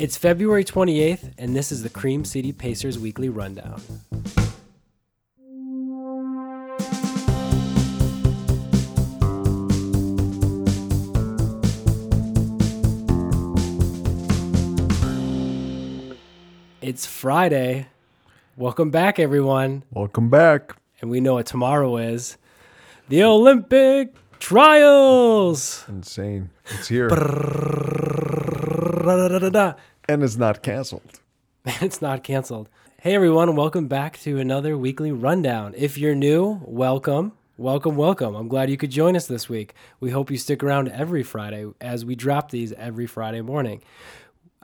It's February 28th, and this is the Cream City Pacers Weekly Rundown. It's Friday. Welcome back, everyone. Welcome back. And we know what tomorrow is the Olympic trials. Insane. It's here. And it's not canceled. it's not canceled. Hey everyone, welcome back to another weekly rundown. If you're new, welcome. Welcome, welcome. I'm glad you could join us this week. We hope you stick around every Friday as we drop these every Friday morning.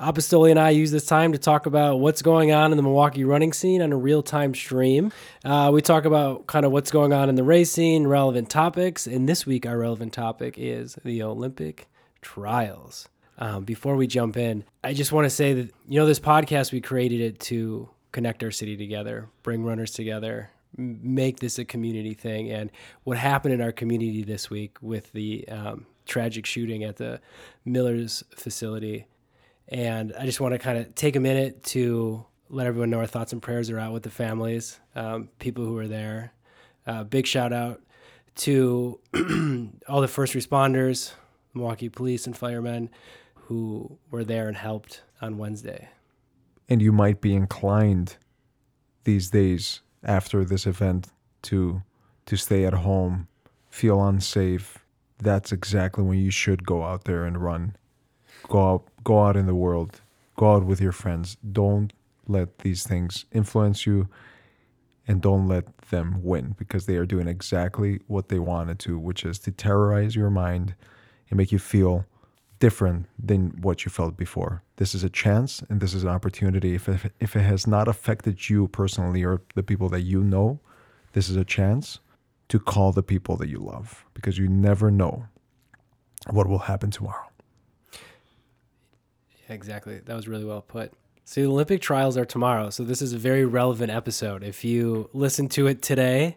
Apostoli and I use this time to talk about what's going on in the Milwaukee running scene on a real time stream. Uh, we talk about kind of what's going on in the race scene, relevant topics, and this week our relevant topic is the Olympic trials. Um, before we jump in, I just want to say that, you know, this podcast, we created it to connect our city together, bring runners together, make this a community thing. And what happened in our community this week with the um, tragic shooting at the Miller's facility and I just want to kind of take a minute to let everyone know our thoughts and prayers are out with the families, um, people who are there. Uh, big shout out to all the first responders, Milwaukee police and firemen who were there and helped on Wednesday. And you might be inclined these days after this event to to stay at home, feel unsafe. That's exactly when you should go out there and run. Go out go out in the world. Go out with your friends. Don't let these things influence you and don't let them win because they are doing exactly what they wanted to, which is to terrorize your mind and make you feel different than what you felt before. This is a chance and this is an opportunity. If it, if it has not affected you personally or the people that you know, this is a chance to call the people that you love because you never know what will happen tomorrow. Exactly. That was really well put. So the Olympic trials are tomorrow. So this is a very relevant episode. If you listen to it today,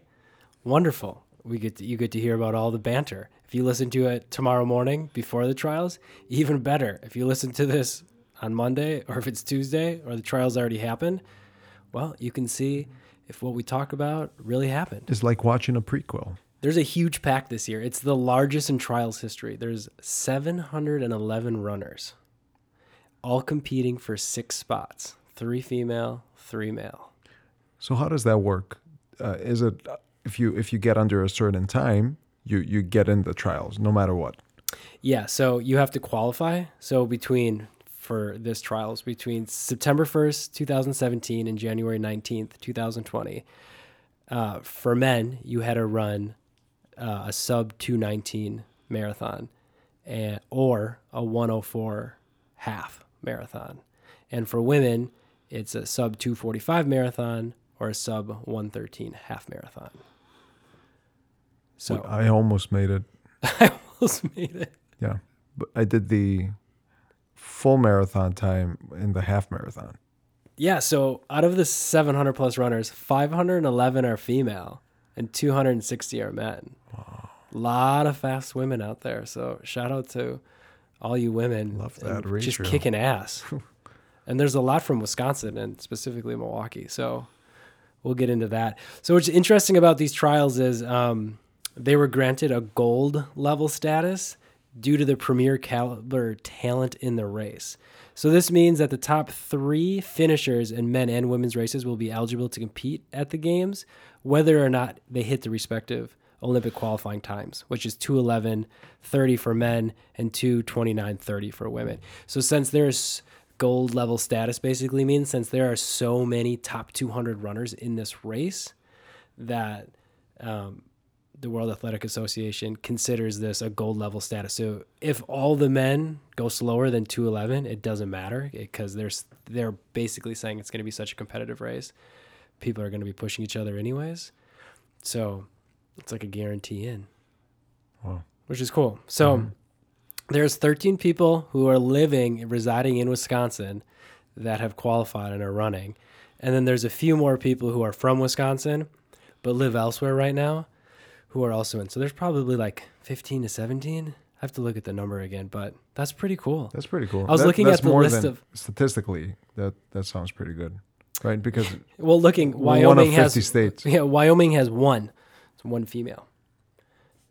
wonderful. We get to, you get to hear about all the banter. If you listen to it tomorrow morning before the trials, even better. If you listen to this on Monday or if it's Tuesday or the trials already happened, well, you can see if what we talk about really happened. It's like watching a prequel. There's a huge pack this year. It's the largest in trials history. There's 711 runners all competing for six spots three female, three male. So how does that work? Uh, is it if you if you get under a certain time, you you get in the trials no matter what? Yeah, so you have to qualify. So between for this trials between September 1st, 2017 and January 19th, 2020. Uh, for men, you had to run uh, a sub 219 marathon and, or a 104 half marathon. And for women, it's a sub 245 marathon or a sub 113 half marathon. So I almost made it. I almost made it. Yeah, but I did the full marathon time in the half marathon. Yeah, so out of the 700 plus runners, 511 are female and 260 are men. Wow. A lot of fast women out there. So shout out to all you women. Love that and Just kicking ass. and there's a lot from Wisconsin and specifically Milwaukee. So we'll get into that. So what's interesting about these trials is um, they were granted a gold level status due to the premier caliber talent in the race. So this means that the top three finishers in men and women's races will be eligible to compete at the games, whether or not they hit the respective Olympic qualifying times, which is 211 30 for men and 229 30 for women. So since there's gold level status basically means since there are so many top 200 runners in this race that um, the World Athletic Association considers this a gold level status. So if all the men go slower than 211, it doesn't matter because there's they're basically saying it's going to be such a competitive race. People are going to be pushing each other anyways. So it's like a guarantee in. Wow. Which is cool. So mm-hmm. there's 13 people who are living residing in Wisconsin that have qualified and are running. And then there's a few more people who are from Wisconsin but live elsewhere right now who are also in. So there's probably like 15 to 17. I have to look at the number again, but that's pretty cool. That's pretty cool. I was That- looking at the more list of- statistically that that sounds pretty good, right? Because Well, looking, we're one of Wyoming has states. yeah, Wyoming has one. It's one female,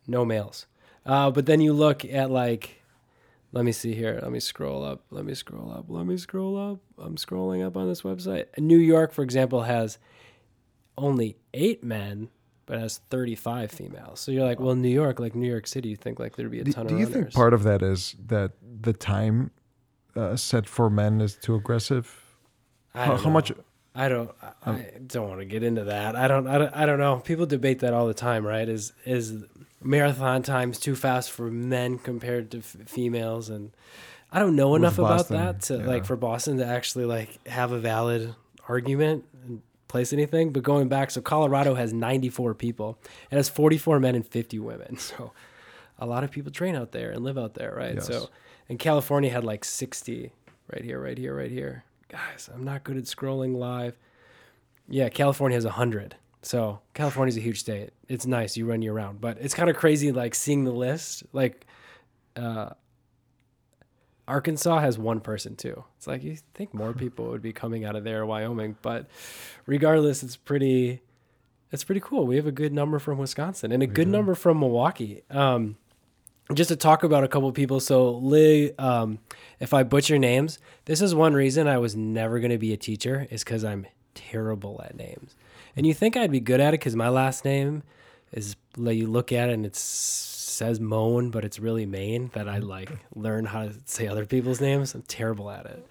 no males. Uh, but then you look at like, let me see here. Let me scroll up. Let me scroll up. Let me scroll up. I'm scrolling up on this website. New York, for example, has only eight men, but has 35 females. So you're like, well, New York, like New York City, you think like there'd be a Do, ton do of you runners. think part of that is that the time uh, set for men is too aggressive? I How, how much? I don't. I I don't want to get into that. I don't. I don't. I don't know. People debate that all the time, right? Is is marathon times too fast for men compared to f- females? And I don't know enough about Boston, that to yeah. like for Boston to actually like have a valid argument and place anything. But going back, so Colorado has 94 people. It has 44 men and 50 women. So a lot of people train out there and live out there, right? Yes. So and California had like 60 right here, right here, right here. Guys, I'm not good at scrolling live. Yeah, California has 100. So California's a huge state. It's nice. You run year round. But it's kind of crazy like seeing the list. Like uh, Arkansas has one person too. It's like you think more people would be coming out of there, Wyoming. But regardless, it's pretty it's pretty cool. We have a good number from Wisconsin and a good do. number from Milwaukee. Um, just to talk about a couple people. So, Lee, um, if I butcher names, this is one reason I was never going to be a teacher, is because I'm terrible at names. And you think I'd be good at it because my last name is you look at it and it says Moan, but it's really Maine. That I like learn how to say other people's names. I'm terrible at it.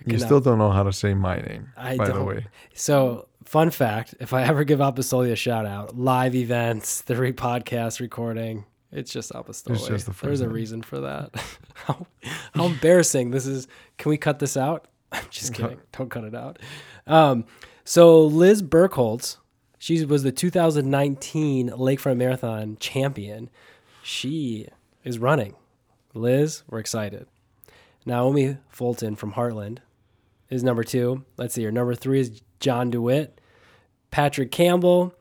I You still don't know how to say my name, I by the don't. way. So, fun fact: if I ever give Apostoli a shout out, live events, the re podcast recording, it's just Apostoli. It's just the There's a reason for that. how, how embarrassing! This is. Can we cut this out? I'm just kidding. Don't cut it out. Um, so Liz Burkholz, she was the 2019 Lakefront Marathon champion. She is running. Liz, we're excited. Naomi Fulton from Hartland is number two. Let's see here. Number three is John DeWitt, Patrick Campbell,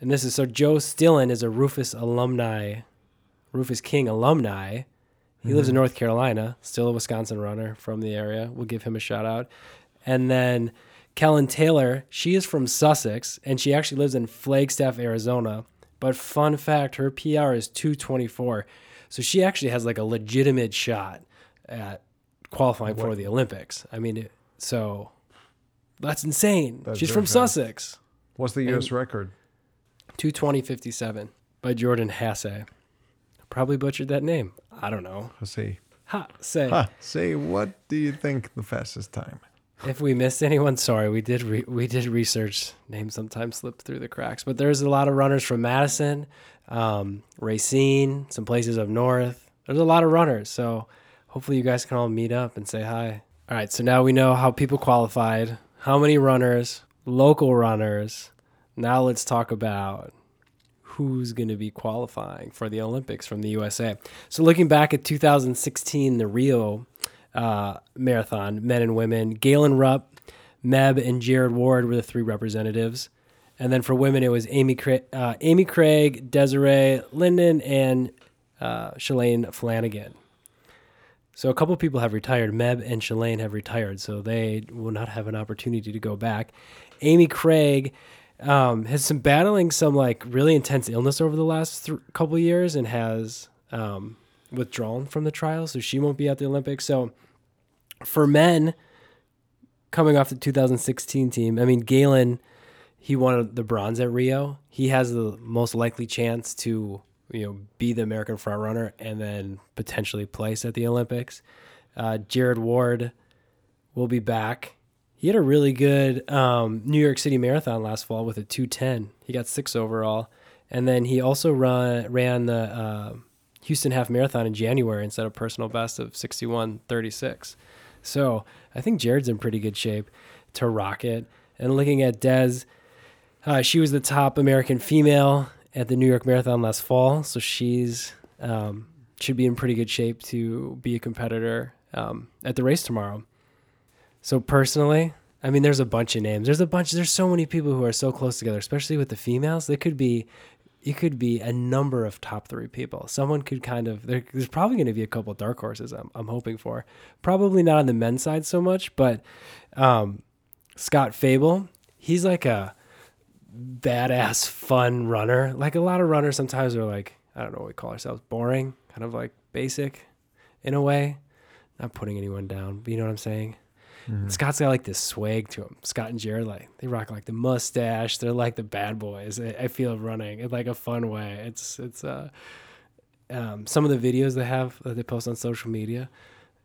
and this is so Joe Stilin is a Rufus alumni, Rufus King alumni. He lives in mm-hmm. North Carolina, still a Wisconsin runner from the area. We'll give him a shout out. And then Kellyn Taylor, she is from Sussex and she actually lives in Flagstaff, Arizona. But fun fact, her PR is 224. So she actually has like a legitimate shot at qualifying for the Olympics. I mean, it, so that's insane. That's She's from fast. Sussex. What's the U.S. record? 220.57 by Jordan Hasay. Probably butchered that name. I don't know. Say, Ha, say. ha, say, what do you think the fastest time? If we missed anyone, sorry. We did re- we did research. Names sometimes slip through the cracks, but there's a lot of runners from Madison, um, Racine, some places up north. There's a lot of runners, so hopefully you guys can all meet up and say hi. All right, so now we know how people qualified, how many runners, local runners. Now let's talk about who's going to be qualifying for the Olympics from the USA. So looking back at 2016, the Rio uh, marathon, men and women, Galen Rupp, Meb, and Jared Ward were the three representatives. And then for women, it was Amy, Cra- uh, Amy Cragg, Desiree Linden, and uh, Shalane Flanagan. So a couple people have retired. Meb and Shalane have retired, so they will not have an opportunity to go back. Amy Cragg um, has been battling some like really intense illness over the last th- couple years and has um, withdrawn from the trials, so she won't be at the Olympics. So for men coming off the 2016 team, I mean Galen, he won the bronze at Rio. He has the most likely chance to you know be the American front runner and then potentially place at the Olympics. Uh, Jared Ward will be back. He had a really good um, New York City marathon last fall with a 210. He got six overall, and then he also run ran the uh, Houston half marathon in January and set a personal best of 61:36. So I think Jared's in pretty good shape to rock it. And looking at Des, uh, she was the top American female at the New York Marathon last fall, so she's um, should be in pretty good shape to be a competitor um, at the race tomorrow. So personally, I mean, there's a bunch of names. There's a bunch. There's so many people who are so close together, especially with the females. They could be it could be a number of top three people. Someone could kind of there, there's probably going to be a couple dark horses. I'm, I'm hoping for. Probably not on the men's side so much, but um, Scott Fauble, he's like a badass, fun runner. Like a lot of runners, sometimes are like I don't know what we call ourselves, boring, kind of like basic, in a way. Not putting anyone down, but you know what I'm saying. Mm-hmm. Scott's got like this swag to him. Scott and Jared, like they rock like the mustache. They're like the bad boys. I, I feel running in like a fun way. It's it's uh, um, some of the videos they have that they post on social media.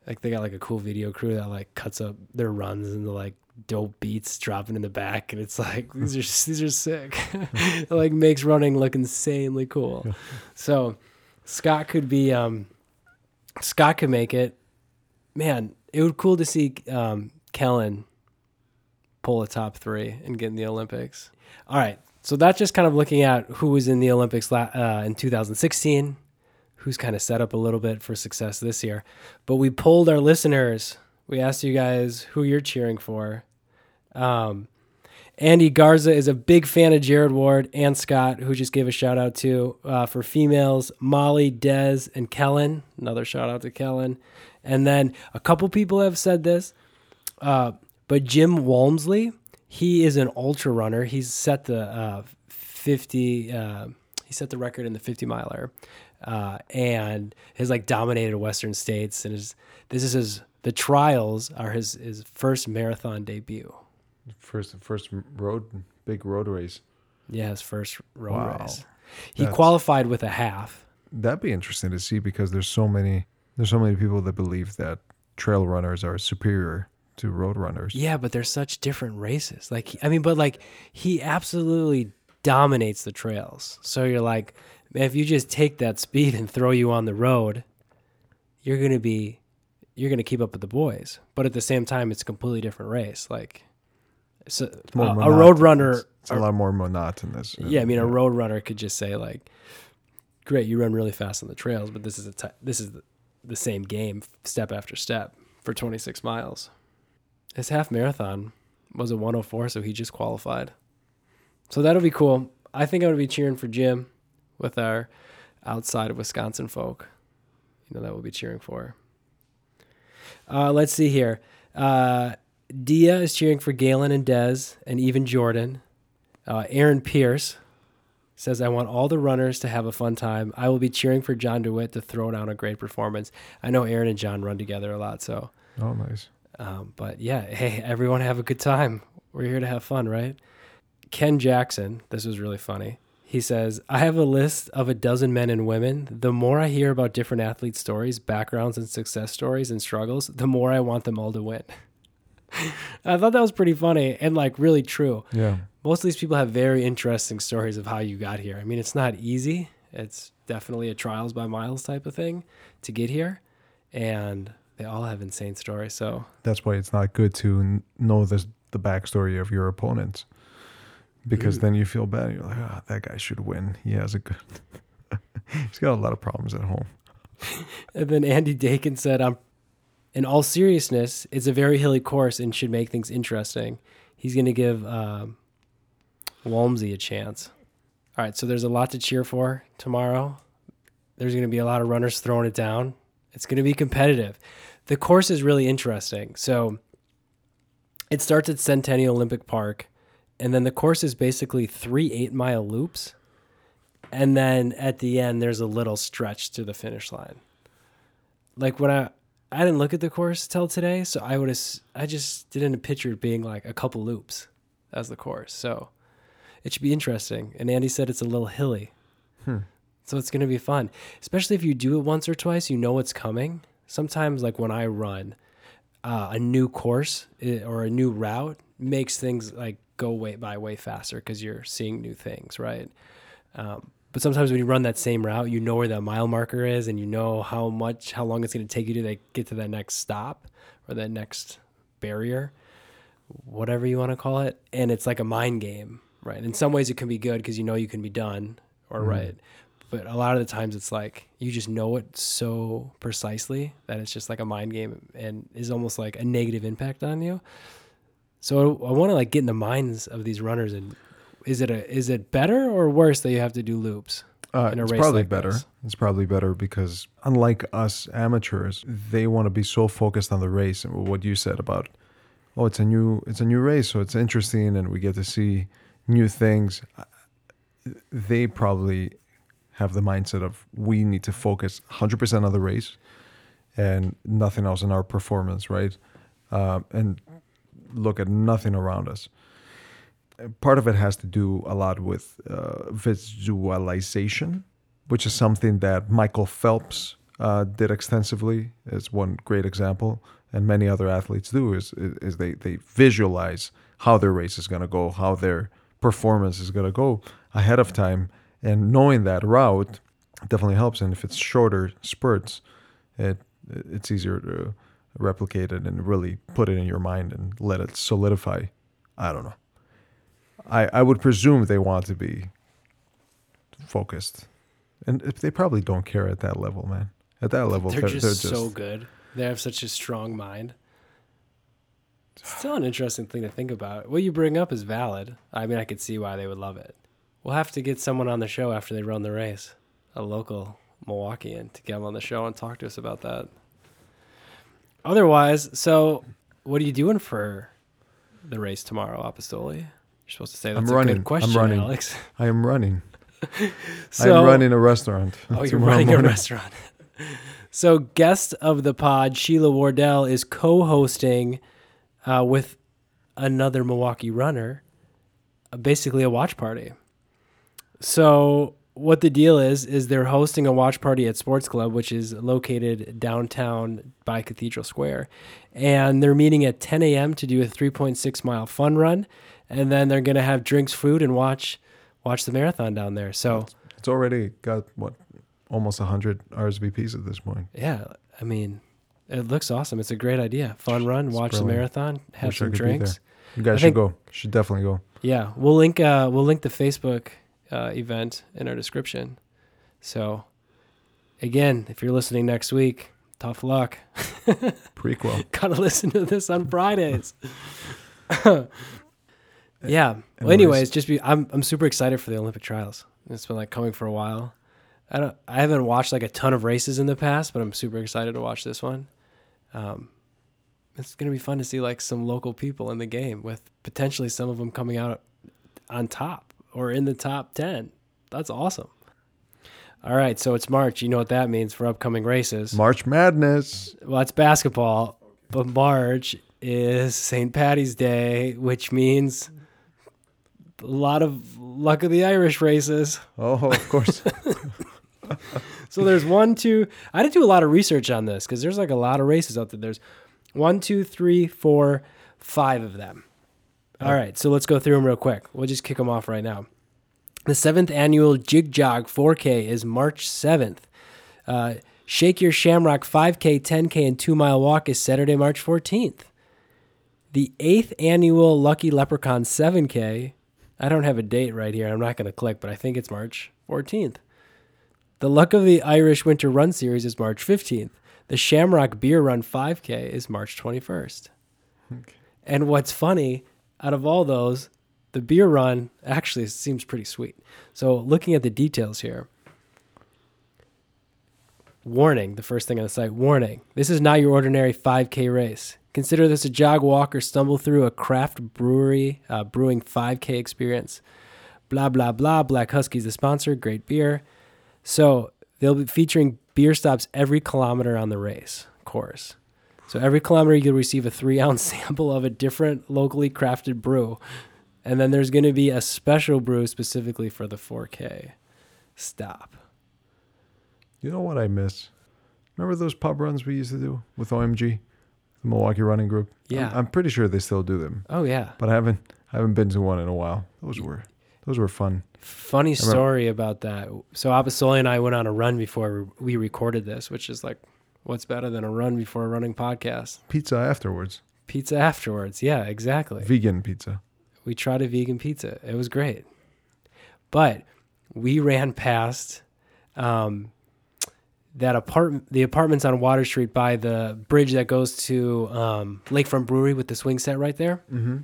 Like they got like a cool video crew that like cuts up their runs into like dope beats dropping in the back, and it's like these are these are sick. it like makes running look insanely cool. So Scott could be um, Scott could make it. Man, it would be cool to see um, Kellyn pull a top three and get in the Olympics. All right, so that's just kind of looking at who was in the Olympics uh, in 2016, who's kind of set up a little bit for success this year. But we polled our listeners. We asked you guys who you're cheering for. Um, Andy Garza is a big fan of Jared Ward and Scott, who just gave a shout out to uh, for females Molly, Dez, and Kellyn. Another shout out to Kellyn. And then a couple people have said this, uh, but Jim Walmsley, he is an ultra runner. He's set the uh, 50, uh, he set the record in the 50 miler, uh, and has like dominated Western states. And his, this is his, the trials are his, his first marathon debut. First, first road, big road race. Yeah, his first road Wow. race. He That's- qualified with a half. That'd be interesting to see because there's so many, there's so many people that believe that trail runners are superior to road runners. Yeah, but they're such different races. Like, I mean, but like, he absolutely dominates the trails. So you're like, if you just take that speed and throw you on the road, you're gonna be, you're gonna keep up with the boys. But at the same time, it's a completely different race. Like, so a, a road runner, It's, it's a lot more monotonous. yeah, I mean, a road runner could just say like, great, you run really fast on the trails, but this is a t- this is the, the same game, step after step, for 26 miles. His half marathon was a 104, so he just qualified. So that'll be cool. I think I'm gonna be cheering for Jim with our outside of Wisconsin folk. You know that we'll be cheering for. Uh, let's see here. Uh, Dia is cheering for Galen and Dez and even Jordan. Uh, Aaron Pierce says, I want all the runners to have a fun time. I will be cheering for John DeWitt to throw down a great performance. I know Aaron and John run together a lot, so. Oh, nice. Um, but yeah, hey, everyone have a good time. We're here to have fun, right? Ken Jackson, this was really funny. He says, I have a list of a dozen men and women. The more I hear about different athlete stories, backgrounds, and success stories and struggles, the more I want them all to win. I thought that was pretty funny and like really true Yeah. most of these people have very interesting stories of how you got here. I mean, it's not easy. It's definitely a trials by miles type of thing to get here, and they all have insane stories. So That's why it's not good to n- know the the backstory of your opponents, because Mm. then you feel bad. You're like, ah, that guy should win. He has a good. He's got a lot of problems at home. And then Andy Dakin said, "I'm, in all seriousness, it's a very hilly course and should make things interesting. He's going to give um, Walmsley a chance. All right, so there's a lot to cheer for tomorrow. There's going to be a lot of runners throwing it down. It's going to be competitive. The course is really interesting. So it starts at Centennial Olympic Park, and then the course is basically three eight mile loops. And then at the end, there's a little stretch to the finish line. Like when I, I didn't look at the course till today, so I would have, I just didn't picture it being like a couple loops as the course. So it should be interesting. And Andy said it's a little hilly. Hmm. So it's going to be fun, especially if you do it once or twice, you know what's coming. Sometimes, like when I run, uh, a new course eh, or a new route makes things like go way by way faster because you're seeing new things, right? Um, but sometimes when you run that same route, you know where that mile marker is, and you know how much, how long it's going to take you to like, get to that next stop or that next barrier, whatever you want to call it. And it's like a mind game, right? In some ways, it can be good because you know you can be done or Mhm. right. But a lot of the times, it's like you just know it so precisely that it's just like a mind game and is almost like a negative impact on you. So I want to like get in the minds of these runners and is it a is it better or worse that you have to do loops? Uh, in a it's race probably like better. this? It's probably better because unlike us amateurs, they want to be so focused on the race and what you said about, oh, it's a new it's a new race, so it's interesting and we get to see new things. They probably have the mindset of we need to focus 100% on the race and nothing else in our performance, right? Uh, and look at nothing around us part of it has to do a lot with uh, visualization, which is something that Michael Phelps uh, did extensively. Is one great example, and many other athletes do. Is is they they visualize how their race is going to go, how their performance is going to go ahead of time, and knowing that route definitely helps. And if it's shorter spurts, it it's easier to replicate it and really put it in your mind and let it solidify. I don't know. I, I would presume they want to be focused. And if they probably don't care at that level, man. At that level, They're, they're, just, they're just so good. They have such a strong mind. It's still an interesting thing to think about. What you bring up is valid. I mean, I could see why they would love it. We'll have to get someone on the show after they run the race, a local Milwaukeean, to get them on the show and talk to us about that. Otherwise, so what are you doing for the race tomorrow, Apostoli? You're supposed to say that's I'm a running. good question, I'm running. Alex. I am running. So, I'm running a restaurant. Oh, you're running a restaurant. so, guest of the pod, Sheila Wardell, is co-hosting uh, with another Milwaukee runner, uh, basically a watch party. So, what the deal is is they're hosting a watch party at Sports Club, which is located downtown by Cathedral Square, and they're meeting at 10 a.m. to do a 3.6 mile fun run, and then they're gonna have drinks, food, and watch watch the marathon down there. So. It's already got what almost hundred RSVPs at this point. Yeah, I mean, it looks awesome. It's a great idea. Fun run, It's watch the marathon, have Wish some could be there. drinks. You guys I should think- go. Should definitely go. Yeah, we'll link uh we'll link the Facebook uh, event in our description. So, again, if you're listening next week, tough luck. Prequel. Gotta listen to this on Fridays. yeah. Well, Anyways. just be I'm I'm super excited for the Olympic trials. It's been like coming for a while. I don't I haven't watched like a ton of races in the past, but I'm super excited to watch this one. Um, it's gonna be fun to see like some local people in the game with potentially some of them coming out on top or in the top ten. That's awesome. All right, so it's March. You know what that means for upcoming races. March Madness. Well, it's basketball, but March is St. Patty's Day, which means a lot of luck of the Irish races. Oh, of course. So there's one, two. I did do a lot of research on this because there's like a lot of races out there. There's one, two, three, four, five of them. All right, so let's go through them real quick. We'll just kick them off right now. The seventh annual Jig Jog 4K is March 7th. Uh, Shake Your Shamrock 5K, 10K, and 2 Mile Walk is Saturday, March 14th. The eighth annual Lucky Leprechaun 7K, I don't have a date right here. I'm not going to click, but I think it's March 14th. The Luck of the Irish Winter Run Series is March 15th. The Shamrock Beer Run 5K is March 21st. Okay. And what's funny, out of all those, the beer run actually seems pretty sweet. So, looking at the details here, warning the first thing on the site warning this is not your ordinary 5K race. Consider this a jog, walk, or stumble through a craft brewery uh, brewing 5K experience. Blah, blah, blah. Black Husky's the sponsor. Great beer. So, they'll be featuring beer stops every kilometer on the race course. So every kilometer you'll receive a three ounce sample of a different locally crafted brew. And then there's going to be a special brew specifically for the 4K stop. You know what I miss? Remember those pub runs we used to do with OMG, the Milwaukee Running Group? I'm- Yeah. I'm, pretty sure they still do them, Oh yeah. but I haven't I haven't been to one in a while. Those were those were fun. Funny story about that. So Apostoli and I went on a run before we recorded this, which is like what's better than a run before a running podcast? Pizza afterwards, Pizza afterwards. Yeah, exactly. vegan pizza. we tried a vegan pizza. It was great. But we ran past um, that apartment, the apartments on Water Street by the bridge that goes to um, Lakefront Brewery with the swing set right there. Mm-hmm.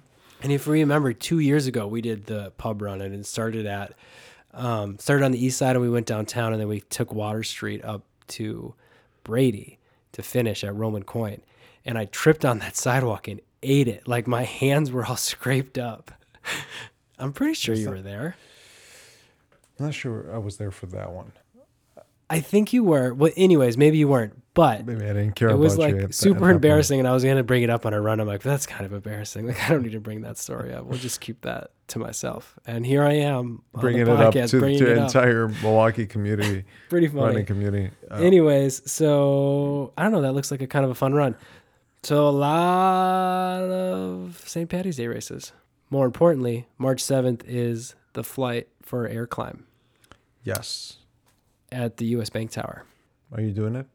And if you remember, two years ago we did the pub run, and it started at um, started on the east side, and we went downtown, and then we took Water Street up to Brady to finish at Roman Coin. And I tripped on that sidewalk and ate it. Like my hands were all scraped up. I'm pretty sure you were there. I'm not sure I was there for that one. I think you were. Well, anyways, maybe you weren't, but Maybe I didn't care it was you like at super embarrassing. And I was gonna bring it up on a run. I'm like, that's kind of embarrassing. Like, I don't need to bring that story up. We'll just keep that to myself. And here I am, Bringing it up to bringing the up. entire Milwaukee community, Pretty funny. running community. Uh, Anyways, so I don't know. That looks like a kind of a fun run. So a lot of St. Patty's Day races. More importantly, March 7th is the flight for air climb yes. at the U.S. Bank Tower. Are you doing it?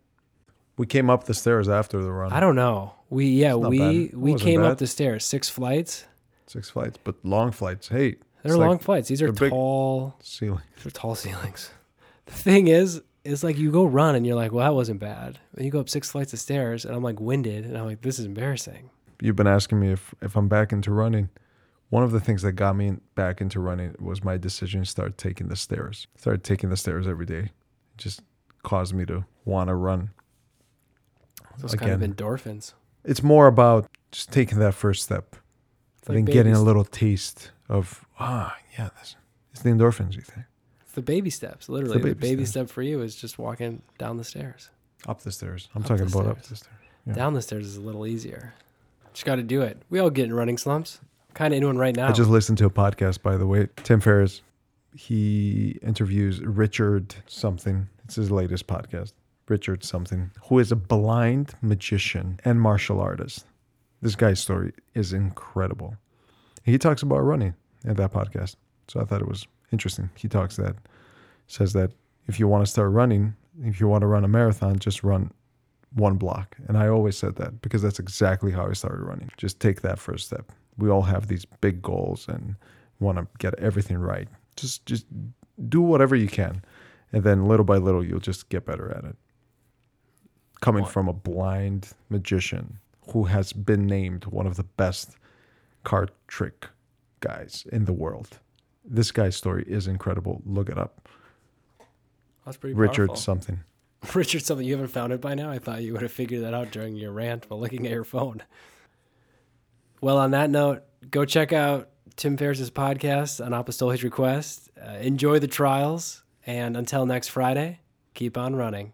We came up the stairs after the run. I don't know. We yeah we we came up the stairs, six flights. Six flights, but long flights. Hey, They're it's like long flights. These are tall. ceilings. They're tall ceilings. The thing is, is like you go run and you're like, well, that wasn't bad. And you go up six flights of stairs, and I'm like winded, and I'm like, this is embarrassing. You've been asking me if if I'm back into running. One of the things that got me back into running was my decision to start taking the stairs. Started taking the stairs every day. It just caused me to want to run. Those kind of endorphins. It's more about just taking that first step It's and like getting a little taste of ah yeah, this it's the endorphins. You think It's the baby steps. Literally, the baby baby, steps. step for you is just walking down the stairs. up the stairs? I'm Up talking the about up the stairs. Yeah. Down the stairs is a little easier. Just got to do it. We all get in running slumps. Kind of into one right now. I just listened to a podcast, by the way. Tim Ferriss, he interviews Richard something. It's his latest podcast. Richard something, who is a blind magician and martial artist. This guy's story is incredible. He talks about running in that podcast. So I thought it was interesting. He talks that, says that if you want to start running, if you want to run a marathon, just run one block. And I always said that because that's exactly how I started running. Just take that first step. We all have these big goals and want to get everything right. Just just do whatever you can. And then little by little you'll just get better at it. Coming What? from a blind magician who has been named one of the best card trick guys in the world. This guy's story is incredible. Look it up. That's pretty Richard powerful. something. Richard, something you haven't found it by now. I thought you would have figured that out during your rant while looking at your phone. Well, on that note, go check out Tim Ferriss's podcast on Apostoli's Request. Uh, enjoy the trials, and until next Friday, keep on running.